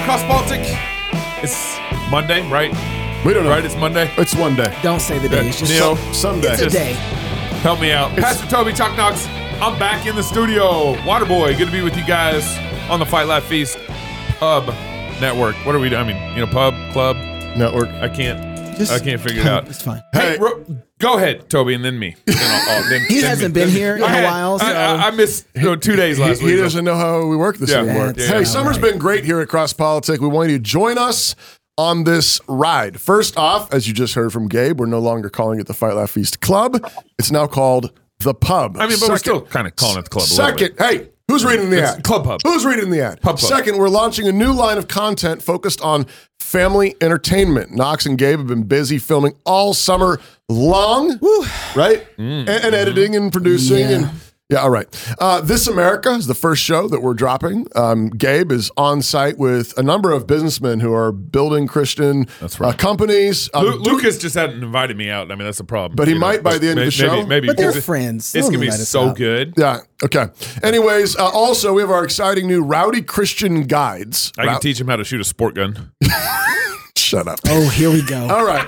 y'all, welcome to Cross Politic. It's Monday, right? We don't know. Right, it's Monday. It's one day. Don't say the day. It's just Neil, Someday. it's a day. help me out. Pastor Toby Chuck Knox. I'm back in the studio. Waterboy, good to be with you guys on the Fight Laugh Feast Pub Network. What are we doing? I mean, you know, pub, club. Network. I can't. Just I can't figure it out. It's fine. Hey, Hey. Ro- go ahead, Toby, and then me. Then I'll- I'll- then- He then hasn't me. been here in a I had- while, so- I, I, I missed you know, two days He, last he week. doesn't know how we work this Yeah. anymore. Yeah, hey, yeah. summer's been great here at Cross Politic. We want you to join us on this ride. First off, as you just heard from Gabe, we're no longer calling it the Fight Laugh Feast Club. It's now called the Pub. I mean, but we're still kind of calling it the club. a little Second, bit. hey, who's reading the It's ad? Club Pub. Who's reading the ad? Pub Pub. Second, we're launching a new line of content focused on family entertainment. Knox and Gabe have been busy filming all summer long, right? Mm. And, and editing and producing Yeah. and. Yeah, all right. Uh, this America is the first show that we're dropping. Um, Gabe is on site with a number of businessmen who are building Christian That's right. uh, companies. Um, Lu- Lucas just hadn't invited me out. I mean, that's the problem. But he you know, might by the end of the maybe- show. Maybe, But they're because it- friends. It's gonna be so out. good. Yeah. Okay. Anyways, uh, also we have our exciting new Rowdy Christian guides. I can Row- teach him how to shoot a sport gun. Shut up. Oh, here we go. All right.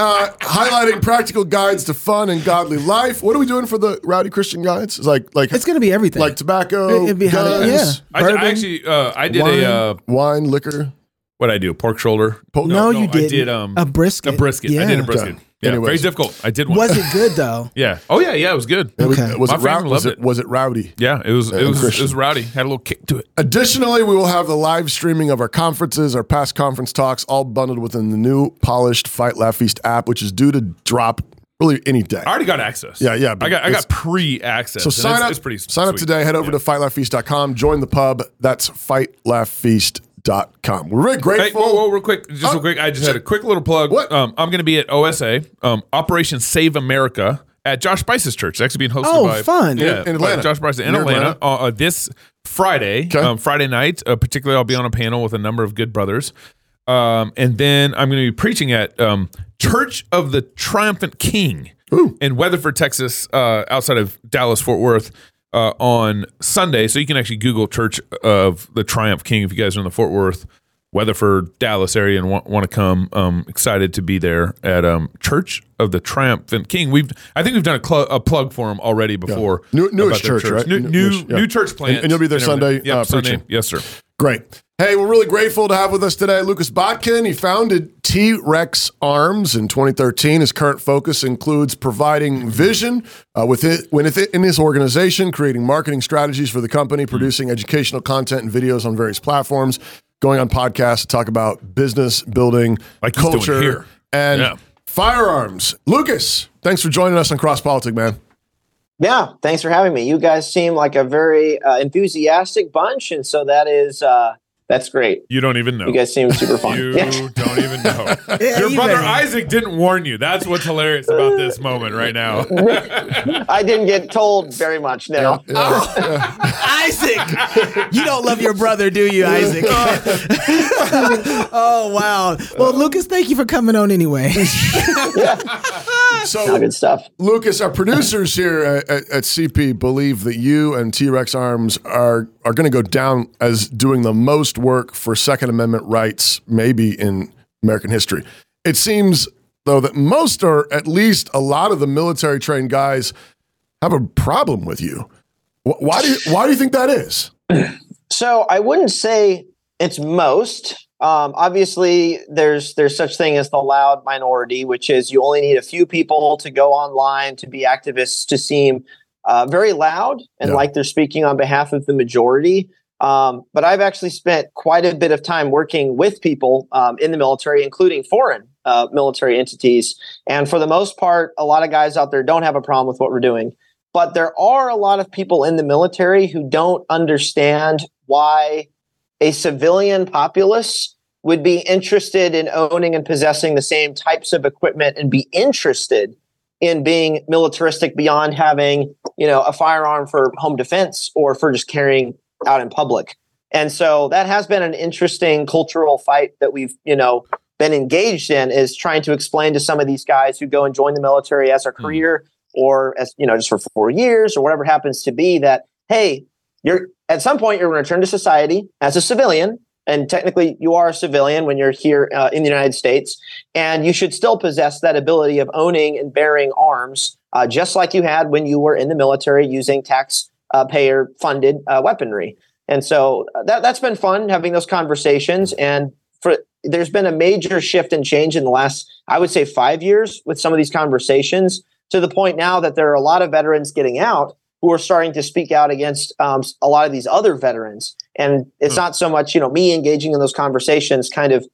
Uh, highlighting practical guides to fun and godly life. What are we doing for the Rowdy Christian guides? It's like like It's gonna be everything. like tobacco, It'd be how to- guns, yeah. I, Bourbon, I actually, uh, I did wine, a uh, wine, liquor. what I do, pork shoulder. Po- No, you I didn't. did um A brisket. A brisket. I Yeah. did a brisket. Okay. Yeah, Anyways. very difficult. I did one. Was it good though? Yeah. Oh yeah, yeah. It was good. It was, Okay. was My it, row- family was it it. was it rowdy? Yeah, it was. It And was. It was rowdy. Had a little kick to it. Additionally, we will have the live streaming of our conferences, our past conference talks, all bundled within the new polished Fight Laugh Feast app, which is due to drop really any day. I already got access. Yeah, yeah, but I got. I got pre access. So sign up. It's pretty. sign up today. Head over Yeah. to fightlaughfeast.com. Join the pub. That's fightlaughfeast.com. We're very Hey, grateful. whoa, whoa, real quick, just Oh, real quick. I just had a quick little plug. What? Um, I'm going to be at OSA, um, Operation Save America at Josh Spice's church. It's actually being hosted Oh, by fun. Yeah, In- in Atlanta. Josh Spice in Near Atlanta, Atlanta. Uh, uh, this Friday, Okay. um, Friday night. Uh, particularly, I'll be on a panel with a number of good brothers. Um, and then I'm going to be preaching at um, Church of the Triumphant King in Weatherford, Texas, uh, outside of Dallas, Fort Worth, uh, on Sunday. So you can actually Google Church of the Triumph King if you guys are in the Fort Worth, Weatherford, Dallas area and want, want to come. Um, excited to be there at um, Church of the Triumphant King. We've I think we've done a, cl- a plug for them already before. New- newish about their church, right? New New- new, yeah. new church plant, And- and you'll be there. Sunday, Yep, uh, Sunday. preaching. Yes, sir. Great. Hey, we're really grateful to have with us today Lucas Botkin. He founded T Rex Arms in 2013. His current focus includes providing vision uh, with it, when it, in his organization, creating marketing strategies for the company, producing educational content and videos on various platforms, going on podcasts to talk about business building, Like culture, here. and Yeah. firearms. Lucas, thanks for joining us on Cross Politic, man. Yeah, thanks for having me. You guys seem like a very uh, enthusiastic bunch, and so that is uh, that's great. You don't even know. You guys seem super fun. You Yeah. don't even know. Your you brother. Isaac didn't warn you. That's what's hilarious about this moment right now. I didn't get told very much. No, oh, Isaac, you don't love your brother, do you, Isaac? oh wow. Well, Lucas, thank you for coming on anyway. So, All good stuff. Lucas, our producers here at, at, at CP believe that you and T Rex Arms are are going to go down as doing the most work for Second Amendment rights, maybe in American history. It seems though that most, or at least a lot of the military trained guys, have a problem with you. Why do you, why do you think that is? So I wouldn't say it's most. Um, obviously, there's there's such thing as the loud minority, which is you only need a few people to go online to be activists to seem uh, very loud and Yeah. like they're speaking on behalf of the majority. Um, but I've actually spent quite a bit of time working with people um, in the military, including foreign uh, military entities. And for the most part, a lot of guys out there don't have a problem with what we're doing. But there are a lot of people in the military who don't understand why a civilian populace would be interested in owning and possessing the same types of equipment and be interested in being militaristic beyond having, you know, a firearm for home defense or for just carrying out in public. And so that has been an interesting cultural fight that we've, you know, been engaged in is trying to explain to some of these guys who go and join the military as a hmm. career or as, you know, just for 4 years or whatever happens to be that hey, you're at some point you're going to return to society as a civilian and technically you are a civilian when you're here uh, in the united states and you should still possess that ability of owning and bearing arms uh, just like you had when you were in the military using taxpayer uh, funded uh, weaponry. And so uh, that, that's been fun having those conversations and for there's been a major shift and change in the last i would say five years with some of these conversations to the point now that there are a lot of veterans getting out who are starting to speak out against um, a lot of these other veterans. And it's not so much, you know, me engaging in those conversations kind of.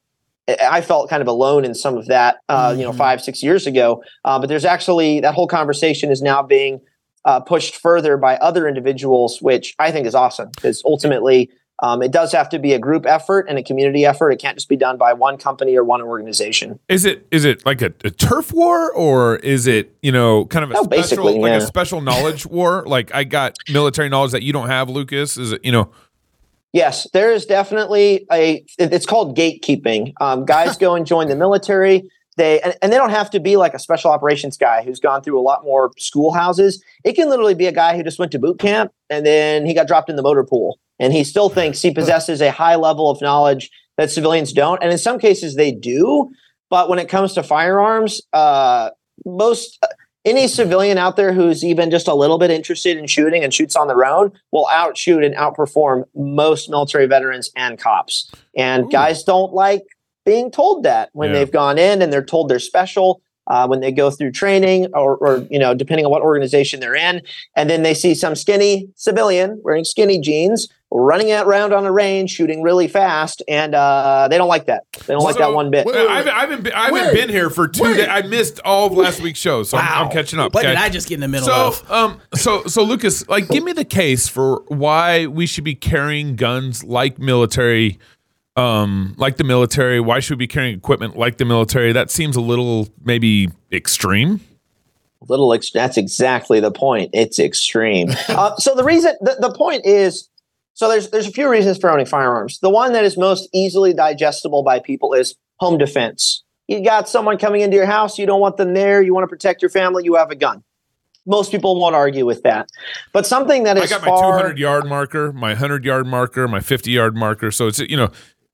I felt kind of alone in some of that, uh, you know, five, six years ago. Uh, but there's actually that whole conversation is now being uh, pushed further by other individuals, which I think is awesome because ultimately um, it does have to be a group effort and a community effort. It can't just be done by one company or one organization. Is it is it like a, a turf war or is it you know kind of a Oh, special basically, like a special knowledge war? Like I got military knowledge that you don't have, Lucas. Is it you know? Yes, there is definitely a. It's called gatekeeping. Um, guys go and join the military. They and, and they don't have to be like a special operations guy who's gone through a lot more schoolhouses. It can literally be a guy who just went to boot camp and then he got dropped in the motor pool, and he still thinks he possesses a high level of knowledge that civilians don't. And in some cases, they do. But when it comes to firearms, uh, most any civilian out there who's even just a little bit interested in shooting and shoots on their own will outshoot and outperform most military veterans and cops. And guys don't like being told that when Yeah. they've gone in and they're told they're special. Uh, when they go through training, or, or you know, depending on what organization they're in, and then they see some skinny civilian wearing skinny jeans running around on a range, shooting really fast, and uh, they don't like that. They don't like that one bit. wait, wait, I haven't, I haven't, been, I haven't been here for two days. I missed all of last week's show, so I'm, I'm catching up. What okay? did I just get in the middle so, of? um, so, so Lucas, like, give me the case for why we should be carrying guns like military, um, like the military. Why should we be carrying equipment like the military? That seems a little maybe extreme. A little ex- that's exactly the point it's extreme uh, so the reason the, the point is so there's there's a few reasons for owning firearms the one that is most easily digestible by people is home defense you got someone coming into your house you don't want them there you want to protect your family you have a gun most people won't argue with that but something that is I got my far 200 yard marker, my 100 yard marker, my 50 yard marker. So it's you know,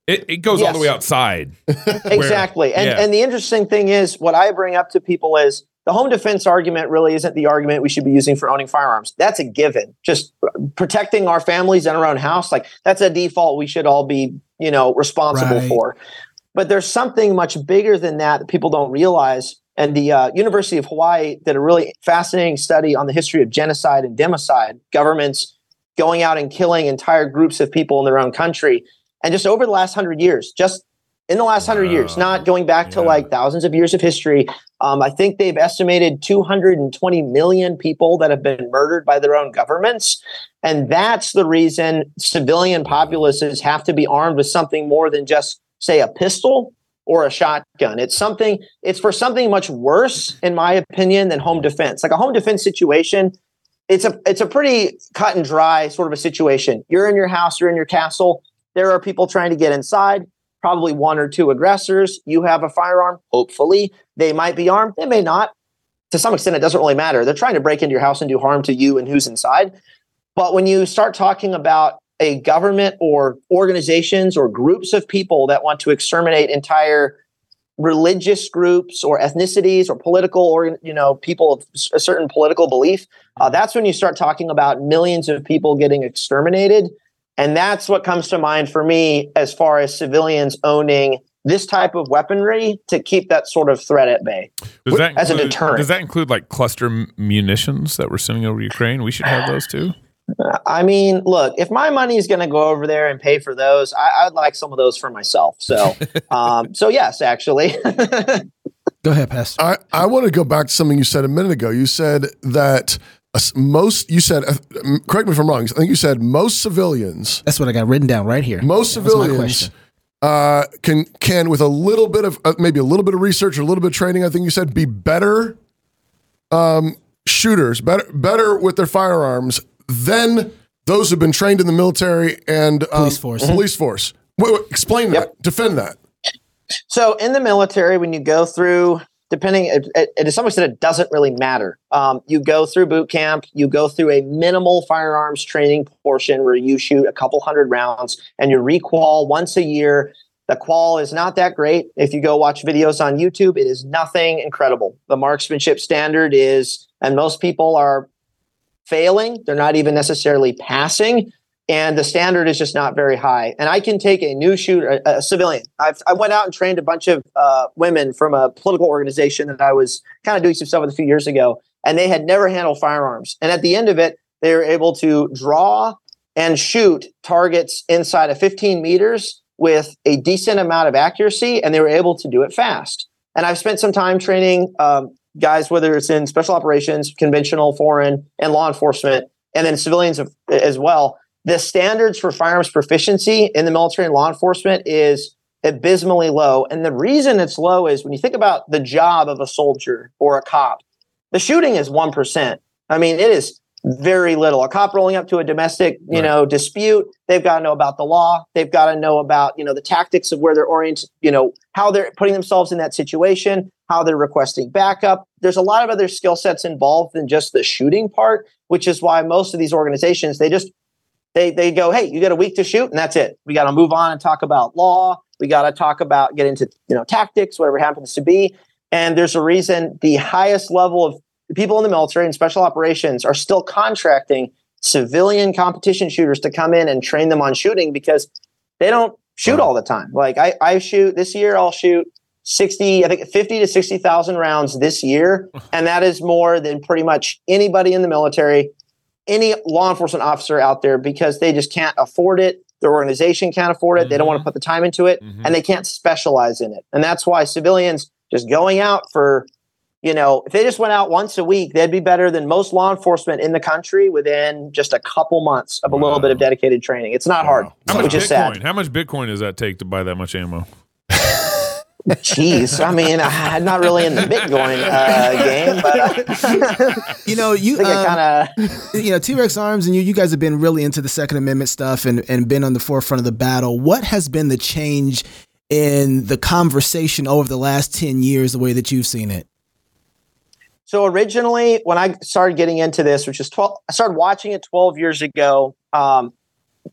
it, it goes all the way outside. exactly and yeah. and the interesting thing is what i bring up to people is the home defense argument really isn't the argument we should be using for owning firearms that's a given just protecting our families and our own house like that's a default we should all be you know responsible Right. for but there's something much bigger than that that people don't realize and the uh, university of hawaii did a really fascinating study on the history of genocide and democide governments going out and killing entire groups of people in their own country and just over the last hundred years, just in the last hundred years, not going back to like thousands of years of history. Um, I think they've estimated 220 million people that have been murdered by their own governments. And that's the reason civilian populaces have to be armed with something more than just, say, a pistol or a shotgun. It's something, it's for something much worse, in my opinion, than home defense. Like a home defense situation, it's a it's a pretty cut and dry sort of a situation. You're in your house, you're in your castle. There are people trying to get inside, probably one or two aggressors. You have a firearm, hopefully. They might be armed, they may not. To some extent, it doesn't really matter. They're trying to break into your house and do harm to you and who's inside. But when you start talking about a government or organizations or groups of people that want to exterminate entire religious groups or ethnicities or political or you know people of a certain political belief uh, that's when you start talking about millions of people getting exterminated And that's what comes to mind for me as far as civilians owning this type of weaponry to keep that sort of threat at bay. Does that as a deterrent. Does that include like cluster munitions that we're sending over Ukraine? We should have those too. I mean, look, if my money is going to go over there and pay for those, I, I'd like some of those for myself. So, um, so yes, actually. Go ahead, Pastor. I, I want to go back to something you said a minute ago. You said that s- most, you said, uh, correct me if I'm wrong, I think you said most civilians, That's what I got written down right here. most That civilians uh, can, can with a little bit of, uh, maybe a little bit of research or a little bit of training, I think you said, be better um, shooters, better, better with their firearms than those who've been trained in the military and um, Police force. Police force. Wait, wait, explain that. Defend that. So in the military, when you go through, depending, it, it, to some extent, it doesn't really matter. Um, you go through boot camp, you go through a minimal firearms training portion where you shoot a couple hundred rounds, and you requal once a year. The qual is not that great. If you go watch videos on YouTube, it is nothing incredible. The marksmanship standard is, and most people are failing. They're not even necessarily passing and the standard is just not very high. And I can take a new shooter, a, a civilian. I've, I went out and trained a bunch of uh, women from a political organization that I was kind of doing some stuff with a few years ago, and they had never handled firearms. And at the end of it, they were able to draw and shoot targets inside of 15 meters with a decent amount of accuracy, and they were able to do it fast. And I've spent some time training um, guys, whether it's in special operations, conventional, foreign, and law enforcement, and then civilians as well the standards for firearms proficiency in the military and law enforcement is abysmally low. And the reason it's low is when you think about the job of a soldier or a cop, the shooting is 1%. I mean, it is very little. A cop rolling up to a domestic, you Right. know, dispute, they've got to know about the law. They've got to know about, you know, the tactics of where they're oriented, you know, how they're putting themselves in that situation, how they're requesting backup. There's a lot of other skill sets involved than just the shooting part, which is why most of these organizations, they just they they go, hey, you got a week to shoot, and that's it. We got to move on and talk about law. We got to talk about get into you know tactics, whatever it happens to be. And there's a reason the highest level of people in the military and special operations are still contracting civilian competition shooters to come in and train them on shooting because they don't shoot all the time. Like I, I shoot this year, I'll shoot 60, I think 50 to 60,000 rounds this year. And that is more than pretty much anybody in the military, any law enforcement officer out there because they just can't afford it. Their organization can't afford it. They don't want to mm-hmm. put the time into it mm-hmm. and they can't specialize in it. And that's why civilians just going out for, you know, if they just went out once a week, they'd be better than most law enforcement in the country within just a couple months of a little bit of dedicated training. It's not hard, How much Bitcoin? sad. How much Bitcoin does that take to buy that much ammo? Jeez, I mean, I'm not really in the Bitcoin uh, game, but I, You know, you um, kind of. you know, T Rex Arms and you, you guys have been really into the Second Amendment stuff and, and been on the forefront of the battle. What has been the change in the conversation over the last 10 years, the way that you've seen it? So originally, when I started getting into this, which is 12, I started watching it 12 years ago. Um,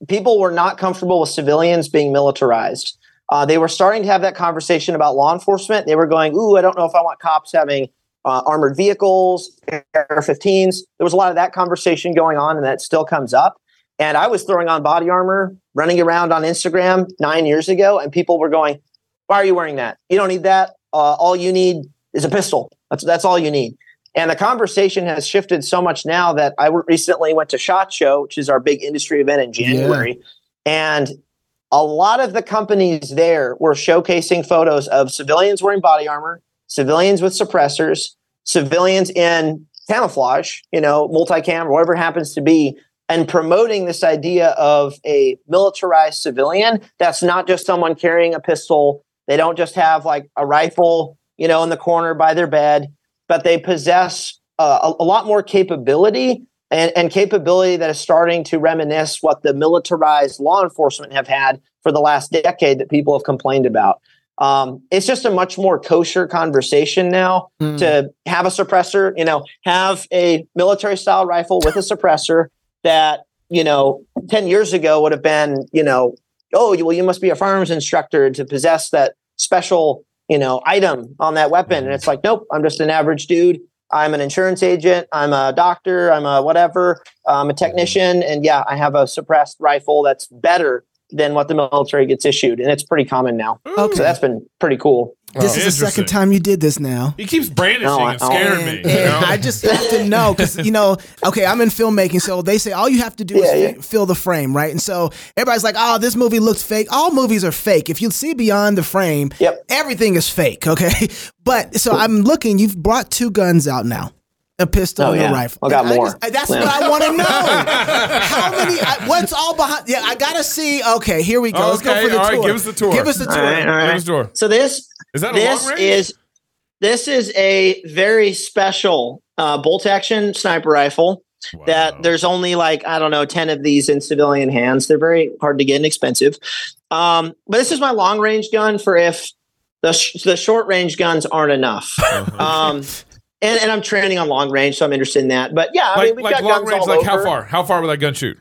people were not comfortable with civilians being militarized. Uh, they were starting to have that conversation about law enforcement. They were going, "Ooh, I don't know if I want cops having uh, armored vehicles, AR-15s." There was a lot of that conversation going on, and that still comes up. And I was throwing on body armor, running around on Instagram nine years ago, and people were going, "Why are you wearing that? You don't need that. Uh, all you need is a pistol. That's that's all you need." And the conversation has shifted so much now that I recently went to SHOT Show, which is our big industry event in January, and a lot of the companies there were showcasing photos of civilians wearing body armor, civilians with suppressors, civilians in camouflage, you know, multicam or whatever happens to be, and promoting this idea of a militarized civilian that's not just someone carrying a pistol. They don't just have like a rifle, you know, in the corner by their bed, but they possess uh, a, a lot more capability and, and capability that is starting to reminisce what the militarized law enforcement have had for the last decade that people have complained about. Um, it's just a much more kosher conversation now to have a suppressor, you know, have a military style rifle with a suppressor that, you know, 10 years ago would have been, you know, oh, you- well, you must be a firearms instructor to possess that special, you know, item on that weapon. And it's like, nope, I'm just an average dude I'm an insurance agent. I'm a doctor. I'm a whatever. I'm a technician. And yeah, I have a suppressed rifle that's better than what the military gets issued. And it's pretty common now. Okay. So that's been pretty cool. This is the second time you did this now. He keeps brandishing No, and scaring And, me. you know? I just have to know because you know, okay, I'm in filmmaking, so they say all you have to do Yeah, is yeah. fill the frame, right? And so everybody's like, "Oh, this movie looks fake." All movies are fake. If you see beyond the frame, Yep. everything is fake. Okay, but so I'm looking. You've brought two guns out now. A pistol Oh, and yeah. a rifle. I got And more. just- that's Yeah. what I want to know. How many? I, what's all behind? Yeah, I gotta see. Okay, here we go. Let's go Okay, for the all right, tour. give us the tour. Give us the tour. All right, all right. Give us the door. So this Is that a this long is this is a very special uh, bolt action sniper rifle Wow. that there's only like I don't know ten of these in civilian hands. They're very hard to get and expensive. Um, but this is my long range gun for if the sh- the short range guns aren't enough. Uh-huh. um, and, and I'm training on long range, so I'm interested in that. But yeah, I like mean, we've like got long guns range, all like how far? How far will that gun shoot?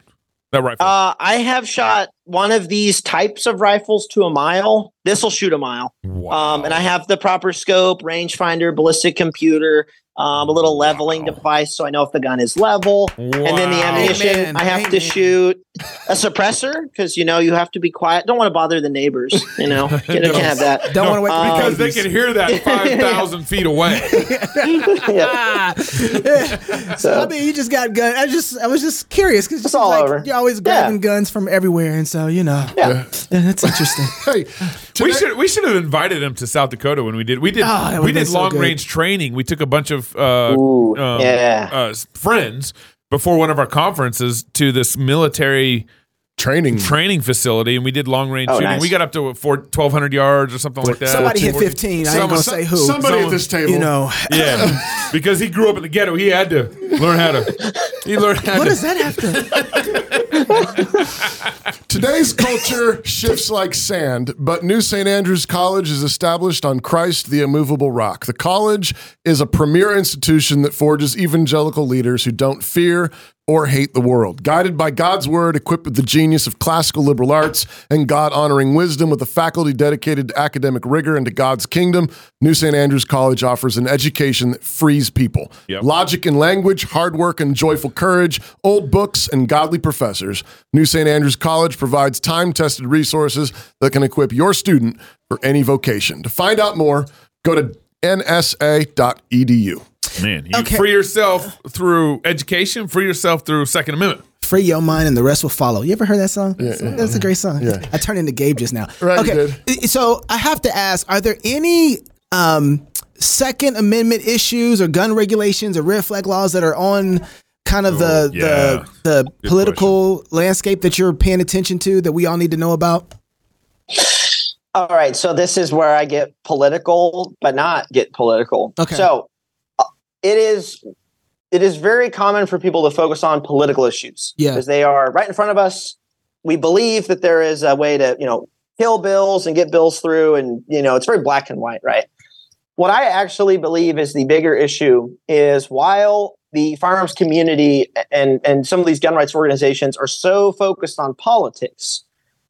That rifle. Uh, I have shot one of these types of rifles to a mile. This will shoot a mile. wow. Um, and I have the proper scope, rangefinder, ballistic computer, um, a little leveling Wow. device so I know if the gun is level. Wow. And then the ammunition, Amen. I have to Amen. shoot a suppressor because you know you have to be quiet. Don't want to bother the neighbors. You know, you can't have that. Don't want to wake Um, because they can hear that five thousand feet away. Yeah. so I mean, you just got gun. I just, I was just curious because It's all like, over. You're always grabbing guns from everywhere, and so you know, Yeah. Yeah, that's interesting. Hey, We should we should have invited him to South Dakota when we did we did Oh, we did long good. range training. We took a bunch of uh, Ooh, um, yeah. uh, friends before one of our conferences to this military training. training facility, and we did long range Oh, shooting. nice. We got up to what, four, 1,200 yards or something like that. Somebody hit 15. I ain't gonna say who. Somebody Someone- at this table. you know, Yeah, because he grew up in the ghetto. He had to learn how to. He learned how what to. does that have to? Today's culture shifts like sand, but New St. Andrews College is established on Christ, the immovable rock. The college is a premier institution that forges evangelical leaders who don't fear or hate the world. Guided by God's word, equipped with the genius of classical liberal arts and God honoring wisdom, with a faculty dedicated to academic rigor and to God's kingdom, New St. Andrews College offers an education that frees people. Yep. Logic and language, hard work and joyful courage, old books and godly professors. New St. Andrews College provides time tested resources that can equip your student for any vocation. To find out more, go to nsa.edu. Man, you Okay. free yourself through education, free yourself through Second Amendment. Free your mind, and the rest will follow. You ever heard that song? Yeah, That's a great song. Yeah. I turned into Gabe just now. Right, okay, so I have to ask: Are there any um, Second Amendment issues or gun regulations or red flag laws that are on kind of the yeah. the, the political landscape that you're paying attention to that we all need to know about? All right, so this is where I get political, but not get political. Okay. So uh, it is it is very common for people to focus on political issues Yeah. because they are right in front of us. We believe that there is a way to, you know, kill bills and get bills through and, you know, it's very black and white, right? What I actually believe is the bigger issue is while the firearms community and and some of these gun rights organizations are so focused on politics,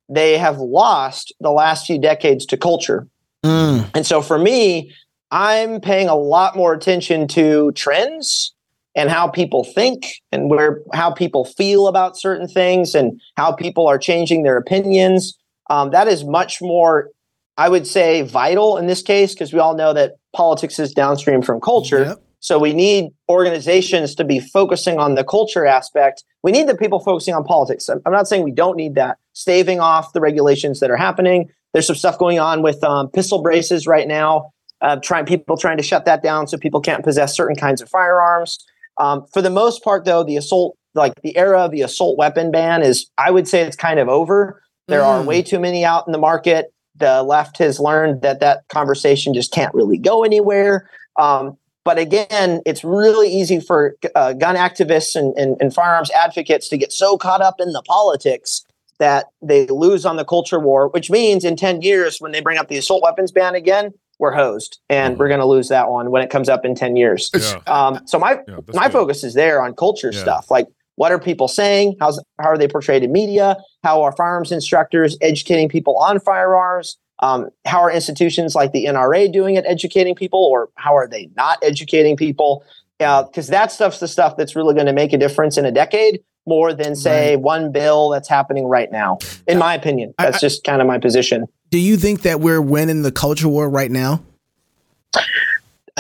they have lost the last few decades to culture. Mm. And so for me, I'm paying a lot more attention to trends and how people think and where how people feel about certain things and how people are changing their opinions. Um, that is much more, I would say, vital in this case because we all know that politics is downstream from culture. Yep. So we need organizations to be focusing on the culture aspect. We need the people focusing on politics. I'm not saying we don't need that. Staving off the regulations that are happening. There's some stuff going on with um, pistol braces right now. Uh, trying people trying to shut that down so people can't possess certain kinds of firearms. Um, for the most part, though, the assault, like the era of the assault weapon ban, is I would say it's kind of over. There are Mm. way too many out in the market. The left has learned that that conversation just can't really go anywhere. Um, but again, it's really easy for uh, gun activists and, and, and firearms advocates to get so caught up in the politics that they lose on the culture war, which means in 10 years, when they bring up the assault weapons ban again, we're hosed and we're going to lose that one when it comes up in 10 years. Yeah. Um, so my Yeah, my good. focus is there on culture Yeah. stuff. Like, what are people saying? How's how are they portrayed in media? How are firearms instructors educating people on firearms? Um, how are institutions like the NRA doing at educating people, or how are they not educating people? because that stuff's the stuff that's really going to make a difference in a decade more than say one bill that's happening right now. In my opinion, I- that's I- just kind of my position. Do you think that we're winning the culture war right now?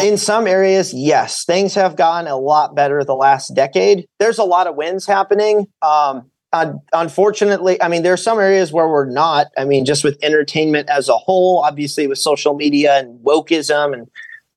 In some areas, yes, things have gotten a lot better the last decade. There's a lot of wins happening. Um, un- unfortunately, I mean, there are some areas where we're not. I mean, just with entertainment as a whole, obviously with social media and wokeism, and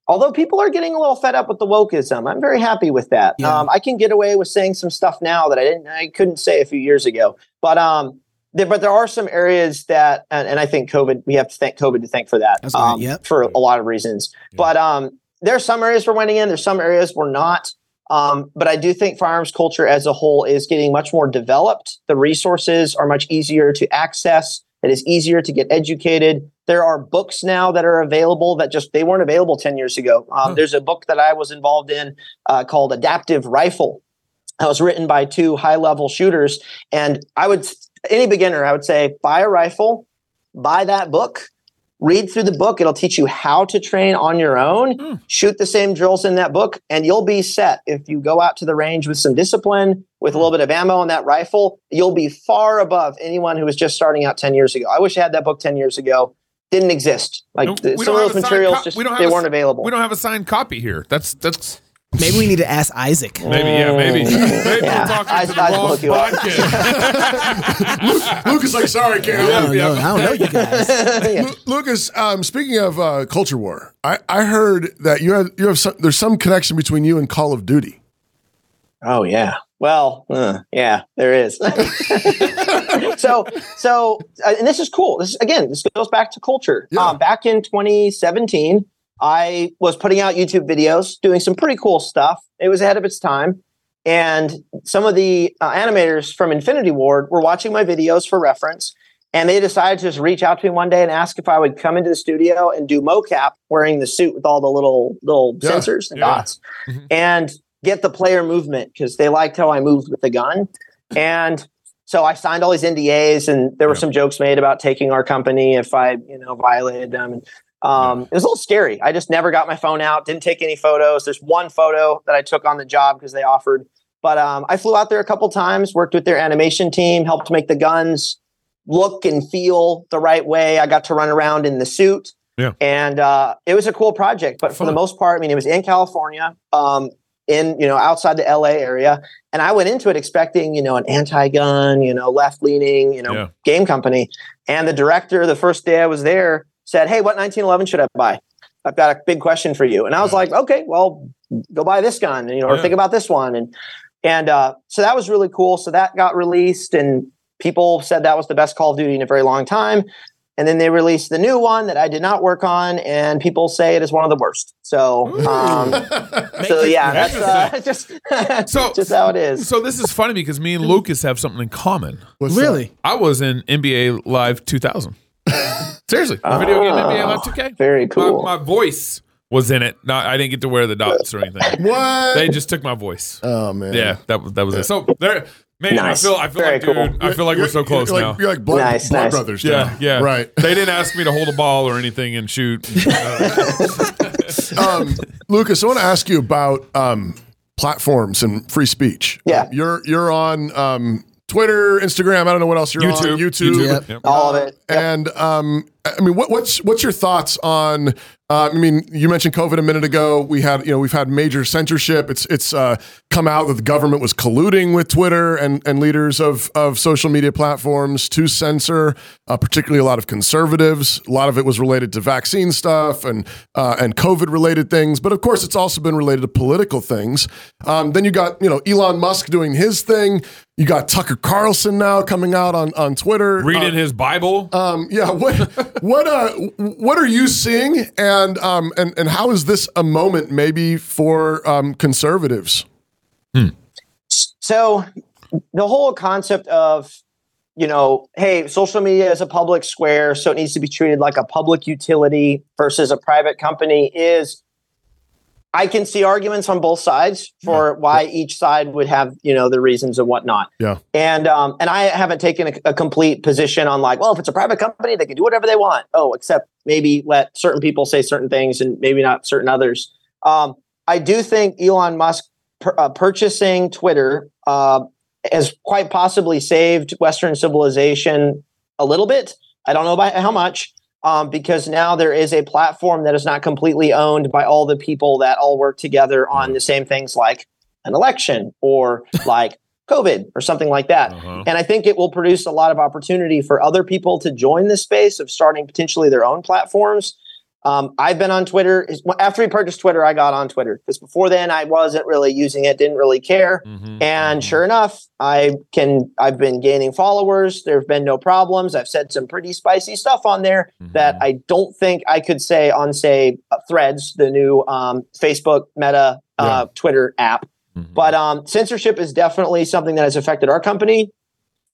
although people are getting a little fed up with the wokeism, I'm very happy with that. Yeah. Um, I can get away with saying some stuff now that I didn't, I couldn't say a few years ago. But um, there, but there are some areas that, and, and I think COVID, we have to thank COVID to thank for that. That's right, um, yep. For a lot of reasons. But um, there are some areas we're winning in. There's some areas we're not. Um, but I do think firearms culture as a whole is getting much more developed. The resources are much easier to access. It is easier to get educated. There are books now that are available that just they weren't available ten years ago. Um, There's a book that I was involved in uh, called Adaptive Rifle. That was written by two high level shooters, and I would any beginner I would say buy a rifle, buy that book, read through the book. It'll teach you how to train on your own. Hmm. Shoot the same drills in that book, and you'll be set. If you go out to the range with some discipline, with a hmm. little bit of ammo on that rifle, you'll be far above anyone who was just starting out 10 years ago. I wish I had that book 10 years ago. Didn't exist. Like No, the- some of those materials co- just we don't have they weren't available. We don't have a signed copy here. That's that's Maybe we need to ask Isaac. maybe yeah maybe maybe Yeah, we're talking I- to the I'd wrong look you up. podcast. Lucas, like, sorry, can't I help don't you. know. I don't know you guys. Lu- Lucas, um, speaking of uh, culture war, I, I heard that you have you have some, there's some connection between you and Call of Duty. Oh yeah. Well, uh, yeah, there is. so, so, uh, and this is cool. This again, this goes back to culture. Yeah. Um, back in 2017, I was putting out YouTube videos, doing some pretty cool stuff. It was ahead of its time, and some of the uh, animators from Infinity Ward were watching my videos for reference. And they decided to just reach out to me one day and ask if I would come into the studio and do mocap wearing the suit with all the little little Yeah. sensors and Yeah. dots and get the player movement because they liked how I moved with the gun. And so I signed all these NDAs and there were Yeah. some jokes made about taking our company if I, you know, violated them. And um, it was a little scary. I just never got my phone out, didn't take any photos. There's one photo that I took on the job because they offered. But um, I flew out there a couple times, worked with their animation team, helped make the guns look and feel the right way. I got to run around in the suit. Yeah. And uh, it was a cool project. But for the most part, I mean, it was in California, um, in, you know, outside the LA area. And I went into it expecting, you know, an anti gun, you know, left leaning, you know, Yeah. game company. And the director, the first day I was there, said, Hey, what 1911 should I buy? I've got a big question for you. And I was like, okay, well, go buy this gun, you know, or Yeah. think about this one. And and uh, so that was really cool. So that got released, and people said that was the best Call of Duty in a very long time. And then they released the new one that I did not work on, and people say it is one of the worst. So, um, so yeah, that's uh, just So- just how it is. So this is funny because me and Lucas have something in common. What's that? Really? I was in NBA Live 2000. Seriously, a video game NBA Live 2K. Very cool. My, my voice was in it. Not I didn't get to wear the dots or anything. What? They just took my voice. oh man. Yeah, that was that was it. So there, man, Nice. I feel I feel Very like dude, cool. I feel like we're so close you're now. Like, you're like blood, Nice, blood nice. brothers. yeah, now. yeah, Right. They didn't ask me to hold a ball or anything and shoot. um, Lucas, I want to ask you about um, platforms and free speech. Yeah. Um, you're you're on um, Twitter, Instagram. I don't know what else you're YouTube, on. YouTube. Yep. Yep. All of it. Yep. And um, I mean, what, what's what's your thoughts on? Uh, I mean, you mentioned COVID a minute ago. We had you know we've had major censorship. It's it's uh, come out that the government was colluding with Twitter and and leaders of of social media platforms to censor, uh, particularly a lot of conservatives. A lot of it was related to vaccine stuff and uh, and COVID related things, but of course, it's also been related to political things. Um, then you got you know Elon Musk doing his thing. You got Tucker Carlson now coming out on on Twitter Reading Uh, his Bible. um, yeah. What what uh what are you seeing, and um and and how is this a moment maybe for um conservatives? So the whole concept of you know, hey, social media is a public square, so it needs to be treated like a public utility versus a private company is I can see arguments on both sides for why each side would have, you know, the reasons and whatnot. Yeah. And um, and I haven't taken a, a complete position on like, well, if it's a private company, they can do whatever they want. Oh, except maybe let certain people say certain things and maybe not certain others. Um, I do think Elon Musk pur- uh, purchasing Twitter uh, has quite possibly saved Western civilization a little bit. I don't know by how much, um, because now there is a platform that is not completely owned by all the people that all work together on the same things like an election or like COVID or something like that. Uh-huh. And I think it will produce a lot of opportunity for other people to join the space of starting potentially their own platforms. Um, I've been on Twitter. After we purchased Twitter, I got on Twitter because before then I wasn't really using it, didn't really care. Mhm. And sure enough, I can. I've been gaining followers. There have been no problems. I've said some pretty spicy stuff on there that I don't think I could say on, say, uh, Threads, the new um, Facebook Meta uh, Twitter app. Mhm. But um, censorship is definitely something that has affected our company.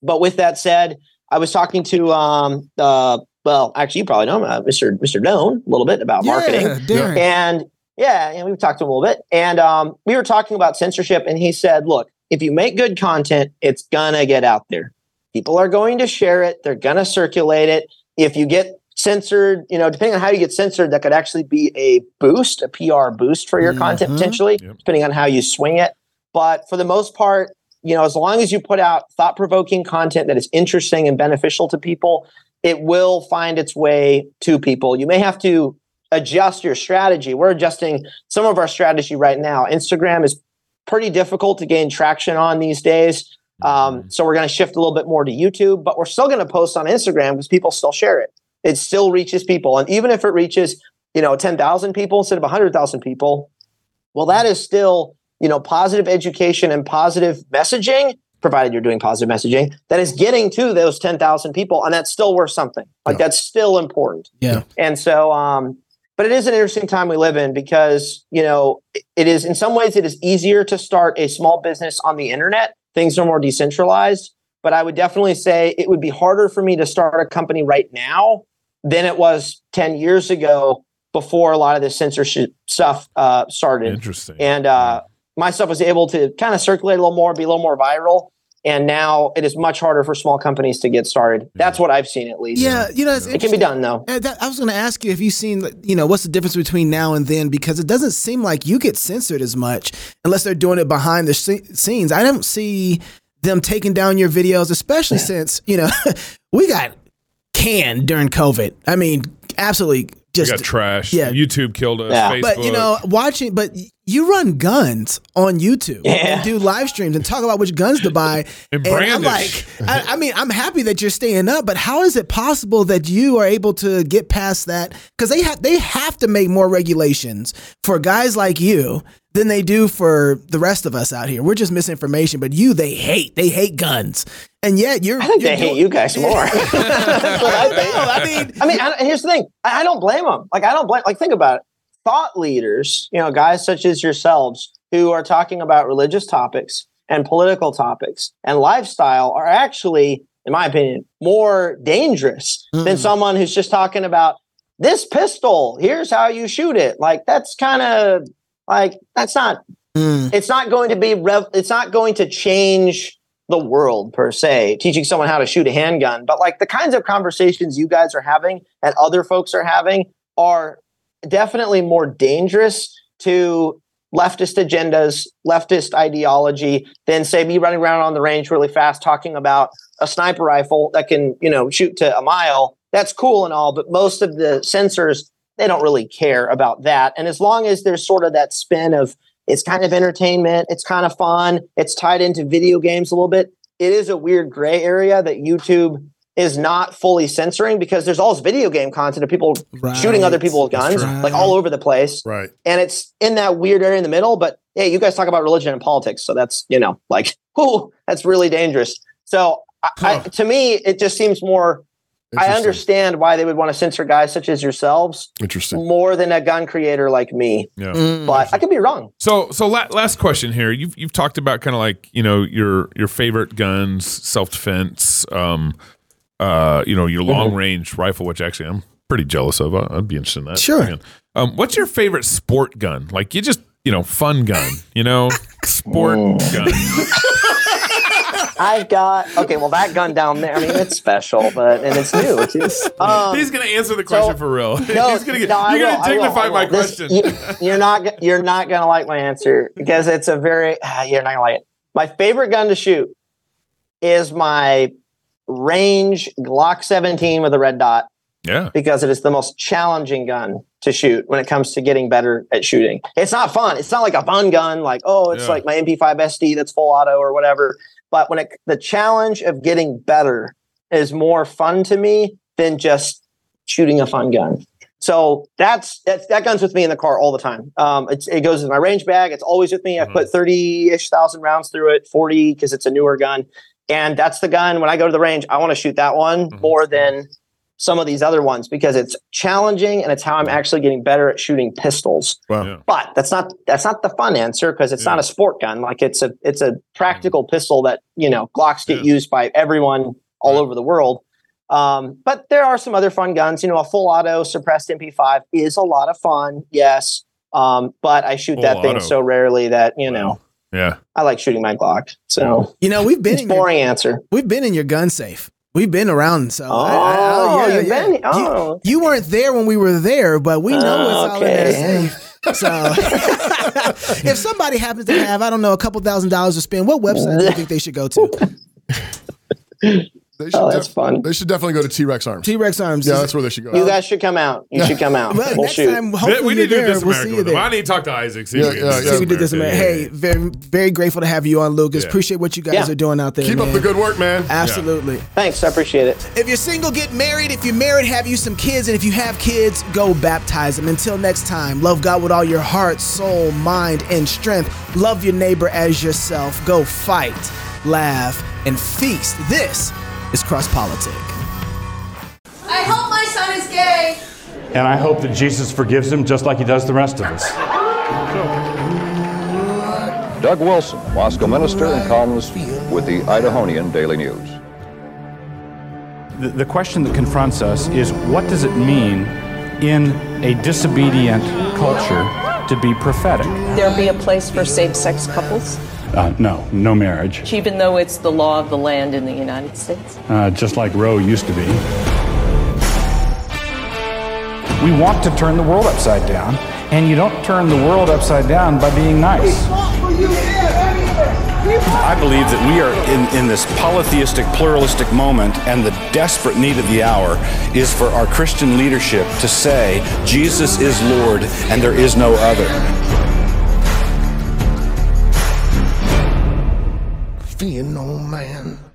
But with that said, I was talking to um, uh, well, actually, you probably know him, uh, Mr. Mr. Doane, a little bit about marketing. Darren. And yeah, and we've talked to him a little bit. And um, we were talking about censorship, and he said, look, if you make good content, it's gonna get out there. People are going to share it, they're gonna circulate it. If you get censored, you know, depending on how you get censored, that could actually be a boost, a PR boost for your content Mhm. potentially, Yep. depending on how you swing it. But for the most part, you know, as long as you put out thought provoking content that is interesting and beneficial to people, it will find its way to people. You may have to adjust your strategy. We're adjusting some of our strategy right now. Instagram is pretty difficult to gain traction on these days. Um, so we're going to shift a little bit more to YouTube, but we're still going to post on Instagram because people still share it. It still reaches people. And even if it reaches, you know, 10,000 people instead of 100,000 people, well, that is still, you know, positive education and positive messaging, provided you're doing positive messaging, that is getting to those 10,000 people. And that's still worth something. Like that's still important. Yeah. And so, um, but it is an interesting time we live in because, you know, it- it is in some ways it is easier to start a small business on the internet. Things are more decentralized. But I would definitely say it would be harder for me to start a company right now than it was 10 years ago before a lot of this censorship stuff uh, started. Interesting. And uh, my stuff was able to kind of circulate a little more, be a little more viral. And now it is much harder for small companies to get started. That's what I've seen at least. Yeah, you know, it's It can be done though. Uh, that, I was going to ask you if you've seen, you know, what's the difference between now and then? Because it doesn't seem like you get censored as much unless they're doing it behind the scenes. I don't see them taking down your videos, especially since you know we got canned during COVID. I mean, absolutely we just got trash. yeah. YouTube killed us. Yeah. Facebook. But you know, watching, but you run guns on YouTube Yeah. and do live streams and talk about which guns to buy. And I'm like, I, I mean, I'm happy that you're staying up, but how is it possible that you are able to get past that? Because they have they have to make more regulations for guys like you than they do for the rest of us out here. We're just misinformation, but you they hate they hate guns, and yet you're. I think you're they hate you guys more. I think. I mean, I mean, I, here's the thing. I, I don't blame them. Like, I don't blame. Like, think about it. Thought leaders, you know, guys such as yourselves, who are talking about religious topics and political topics and lifestyle, are actually, in my opinion, more dangerous than Mm. someone who's just talking about this pistol. Here's how you shoot it. Like, that's kind of like that's not Mm. it's not going to be rev- it's not going to change the world per se teaching someone how to shoot a handgun but like the kinds of conversations you guys are having and other folks are having are definitely more dangerous to leftist agendas leftist ideology than say me running around on the range really fast talking about a sniper rifle that can you know shoot to a mile that's cool and all but most of the censors they don't really care about that and as long as there's sort of that spin of it's kind of entertainment. It's kind of fun. It's tied into video games a little bit. It is a weird gray area that YouTube is not fully censoring because there's all this video game content of people Right. shooting other people with guns, right. like all over the place. Right. And it's in that weird area in the middle. But hey, you guys talk about religion and politics. So that's, you know, like, whoo, that's really dangerous. So I, I, to me, it just seems more, I understand why they would want to censor guys such as yourselves Interesting. more than a gun creator like me. yeah. Mm. But I could be wrong. So, so la- last question here. You've you've talked about kind of like you know your your favorite guns, self defense, um, uh, you know your Mm-hmm. long range rifle, which actually I'm pretty jealous of. I- I'd be interested in that. Sure. Again. Um, what's your favorite sport gun? Like you just you know fun gun, you know sport gun. I've got okay. Well, that gun down there. I mean, it's special, but and it's new too. Um, He's gonna answer the question so- for real. no, He's gonna get, no, you're will, gonna I will, dignify I will. my This- question. you, are not you're not gonna like my answer because it's a very. ah, You're not gonna like it. My favorite gun to shoot is my range Glock 17 with a red dot yeah. because it is the most challenging gun to shoot when it comes to getting better at shooting. It's not fun. It's not like a fun gun, like oh, it's Yeah. like my MP5 SD that's full auto or whatever. But when it the challenge of getting better is more fun to me than just shooting a fun gun. So that's that's that gun's with me in the car all the time. Um, it's, it goes in my range bag. It's always with me. I Mhm. put thirty ish thousand rounds through it, forty because it's a newer gun, and that's the gun. When I go to the range, I want to shoot that one Mhm. more than some of these other ones because it's challenging and it's how I'm actually getting better at shooting pistols. Wow. Yeah. But that's not that's not the fun answer because it's Yeah. not a sport gun. Like it's a it's a practical pistol that you know Glocks get Yeah. used by everyone all Right. over the world. Um, but there are some other fun guns. You know, a full auto suppressed MP5 is a lot of fun. Yes. Um, but I shoot Full that thing auto. so rarely that you know Yeah. I like shooting my Glock. So You know, we've been it's in your, boring answer. we've been in your gun safe. We've been around, so Oh, I- I- I- oh, you've been- oh. You, you weren't there when we were there, but we know Oh, it's all in there okay. safe. So, if somebody happens to have, I don't know, a couple thousand dollars to spend, what website do you think they should go to? They should Oh, that's def- fun. They should definitely go to T Rex Arms. T Rex Arms. yeah, that's where they should go. You guys should come out. You should come out. well, we'll next shoot. time, hopefully we need to do this We'll see America you with him. there. I need to talk to Isaac. See Yeah, if we yeah, yeah. See, we did this, man. America. Hey, very, very grateful to have you on, Lucas. Yeah. Appreciate what you guys Yeah. are doing out there. Keep up the good work, man. Absolutely. Thanks. I appreciate it. If you're single, get married. If you're married, have you some kids. And if you have kids, go baptize them. Until next time, love God with all your heart, soul, mind, and strength. Love your neighbor as yourself. Go fight, laugh, and feast. This is Cross Politic. I hope my son is gay. And I hope that Jesus forgives him just like he does the rest of us. Doug Wilson, Moscow minister and columnist with the Idahonian Daily News. The, the question that confronts us is what does it mean in a disobedient culture to be prophetic? There'll be a place for same sex couples, Uh, no, no marriage. even though it's the law of the land in the United States. Uh, just like Roe used to be. We want to turn the world upside down, and you don't turn the world upside down by being nice. I believe that we are in, in this polytheistic, pluralistic moment, and the desperate need of the hour is for our Christian leadership to say, Jesus is Lord and there is no other. Fear no man.